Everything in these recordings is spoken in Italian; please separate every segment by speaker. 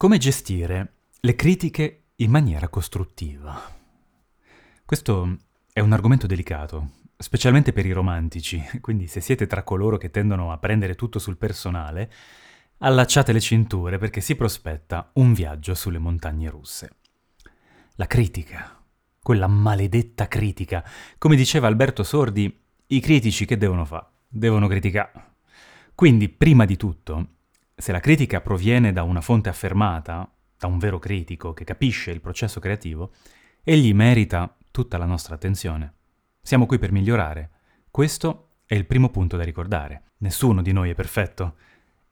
Speaker 1: Come gestire le critiche in maniera costruttiva? Questo è un argomento delicato, specialmente per i romantici, quindi se siete tra coloro che tendono a prendere tutto sul personale, allacciate le cinture perché si prospetta un viaggio sulle montagne russe. La critica, quella maledetta critica, come diceva Alberto Sordi, i critici che devono fare? Devono criticare. Quindi, prima di tutto, se la critica proviene da una fonte affermata, da un vero critico che capisce il processo creativo, egli merita tutta la nostra attenzione. Siamo qui per migliorare. Questo è il primo punto da ricordare. Nessuno di noi è perfetto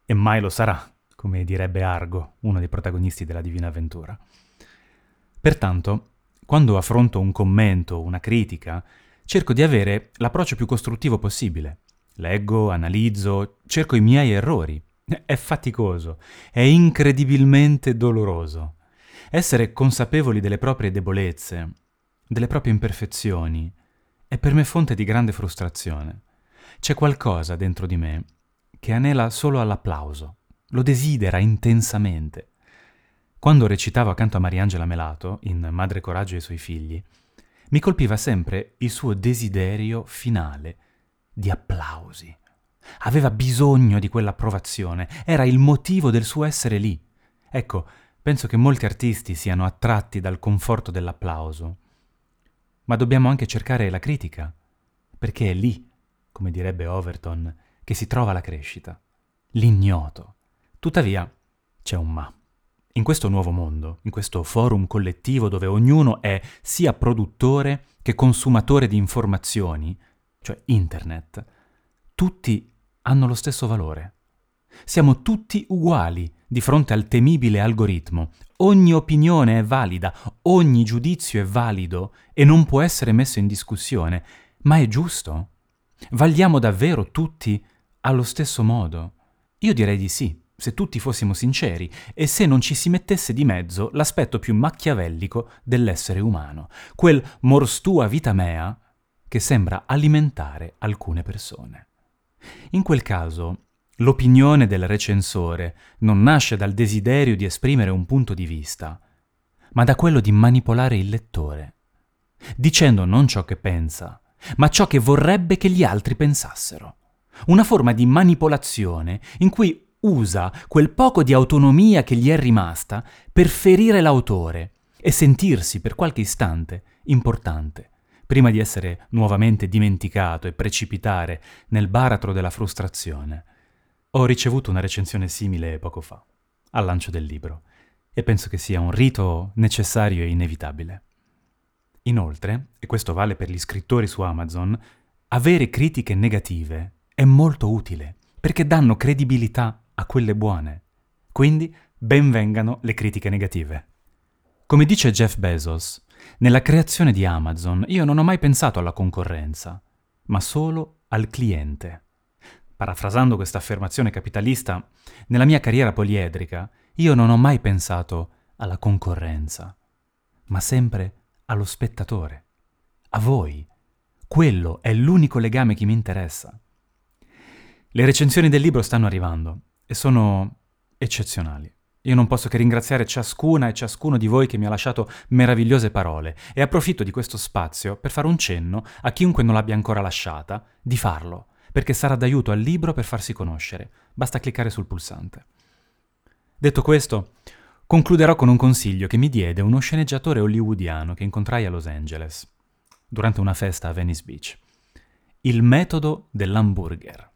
Speaker 1: e mai lo sarà, come direbbe Argo, uno dei protagonisti della Divina Avventura. Pertanto, quando affronto un commento, una critica, cerco di avere l'approccio più costruttivo possibile. Leggo, analizzo, cerco i miei errori, è faticoso, è incredibilmente doloroso. Essere consapevoli delle proprie debolezze, delle proprie imperfezioni, è per me fonte di grande frustrazione. C'è qualcosa dentro di me che anela solo all'applauso, lo desidera intensamente. Quando recitavo accanto a Mariangela Melato, in Madre Coraggio e i suoi figli, mi colpiva sempre il suo desiderio finale di applausi. Aveva bisogno di quell'approvazione, era il motivo del suo essere lì. Ecco, penso che molti artisti siano attratti dal conforto dell'applauso. Ma dobbiamo anche cercare la critica, perché è lì, come direbbe Overton, che si trova la crescita, l'ignoto. Tuttavia, c'è un ma. In questo nuovo mondo, in questo forum collettivo dove ognuno è sia produttore che consumatore di informazioni, cioè internet, tutti hanno lo stesso valore. Siamo tutti uguali di fronte al temibile algoritmo. Ogni opinione è valida, ogni giudizio è valido e non può essere messo in discussione, ma è giusto? Vagliamo davvero tutti allo stesso modo? Io direi di sì, se tutti fossimo sinceri e se non ci si mettesse di mezzo l'aspetto più macchiavellico dell'essere umano, quel mors tua vita mea che sembra alimentare alcune persone. In quel caso, l'opinione del recensore non nasce dal desiderio di esprimere un punto di vista, ma da quello di manipolare il lettore, dicendo non ciò che pensa, ma ciò che vorrebbe che gli altri pensassero. Una forma di manipolazione in cui usa quel poco di autonomia che gli è rimasta per ferire l'autore e sentirsi per qualche istante importante prima di essere nuovamente dimenticato e precipitare nel baratro della frustrazione. Ho ricevuto una recensione simile poco fa, al lancio del libro, e penso che sia un rito necessario e inevitabile. Inoltre, e questo vale per gli scrittori su Amazon, avere critiche negative è molto utile, perché danno credibilità a quelle buone. Quindi, benvengano le critiche negative. Come dice Jeff Bezos, nella creazione di Amazon io non ho mai pensato alla concorrenza, ma solo al cliente. Parafrasando questa affermazione capitalista, nella mia carriera poliedrica io non ho mai pensato alla concorrenza, ma sempre allo spettatore, a voi. Quello è l'unico legame che mi interessa. Le recensioni del libro stanno arrivando e sono eccezionali. Io non posso che ringraziare ciascuna e ciascuno di voi che mi ha lasciato meravigliose parole e approfitto di questo spazio per fare un cenno a chiunque non l'abbia ancora lasciata di farlo, perché sarà d'aiuto al libro per farsi conoscere. Basta cliccare sul pulsante. Detto questo, concluderò con un consiglio che mi diede uno sceneggiatore hollywoodiano che incontrai a Los Angeles, durante una festa a Venice Beach. Il metodo dell'hamburger.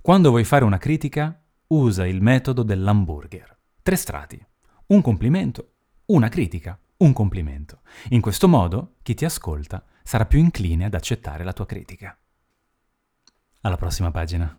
Speaker 1: Quando vuoi fare una critica, usa il metodo dell'hamburger. Tre strati. Un complimento, una critica, un complimento. In questo modo chi ti ascolta sarà più incline ad accettare la tua critica. Alla prossima pagina.